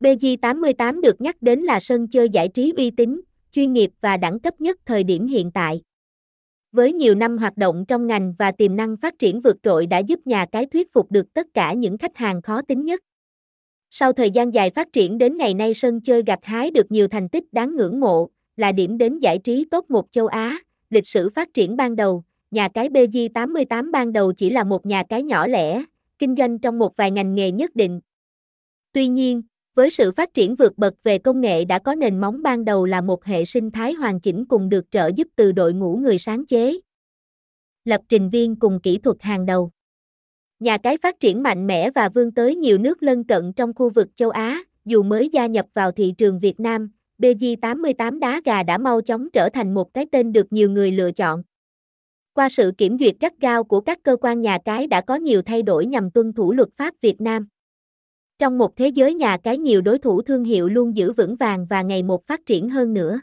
BG88 được nhắc đến là sân chơi giải trí uy tín, chuyên nghiệp và đẳng cấp nhất thời điểm hiện tại. Với nhiều năm hoạt động trong ngành và tiềm năng phát triển vượt trội đã giúp nhà cái thuyết phục được tất cả những khách hàng khó tính nhất. Sau thời gian dài phát triển đến ngày nay sân chơi gặt hái được nhiều thành tích đáng ngưỡng mộ, là điểm đến giải trí tốt một châu Á. Lịch sử phát triển ban đầu, nhà cái BG88 ban đầu chỉ là một nhà cái nhỏ lẻ, kinh doanh trong một vài ngành nghề nhất định. Tuy nhiên, với sự phát triển vượt bậc về công nghệ đã có nền móng ban đầu là một hệ sinh thái hoàn chỉnh cùng được trợ giúp từ đội ngũ người sáng chế, lập trình viên cùng kỹ thuật hàng đầu. Nhà cái phát triển mạnh mẽ và vươn tới nhiều nước lân cận trong khu vực châu Á, dù mới gia nhập vào thị trường Việt Nam, BG88 đá gà đã mau chóng trở thành một cái tên được nhiều người lựa chọn. Qua sự kiểm duyệt gắt gao của các cơ quan nhà cái đã có nhiều thay đổi nhằm tuân thủ luật pháp Việt Nam. Trong một thế giới nhà cái nhiều đối thủ thương hiệu luôn giữ vững vàng và ngày một phát triển hơn nữa.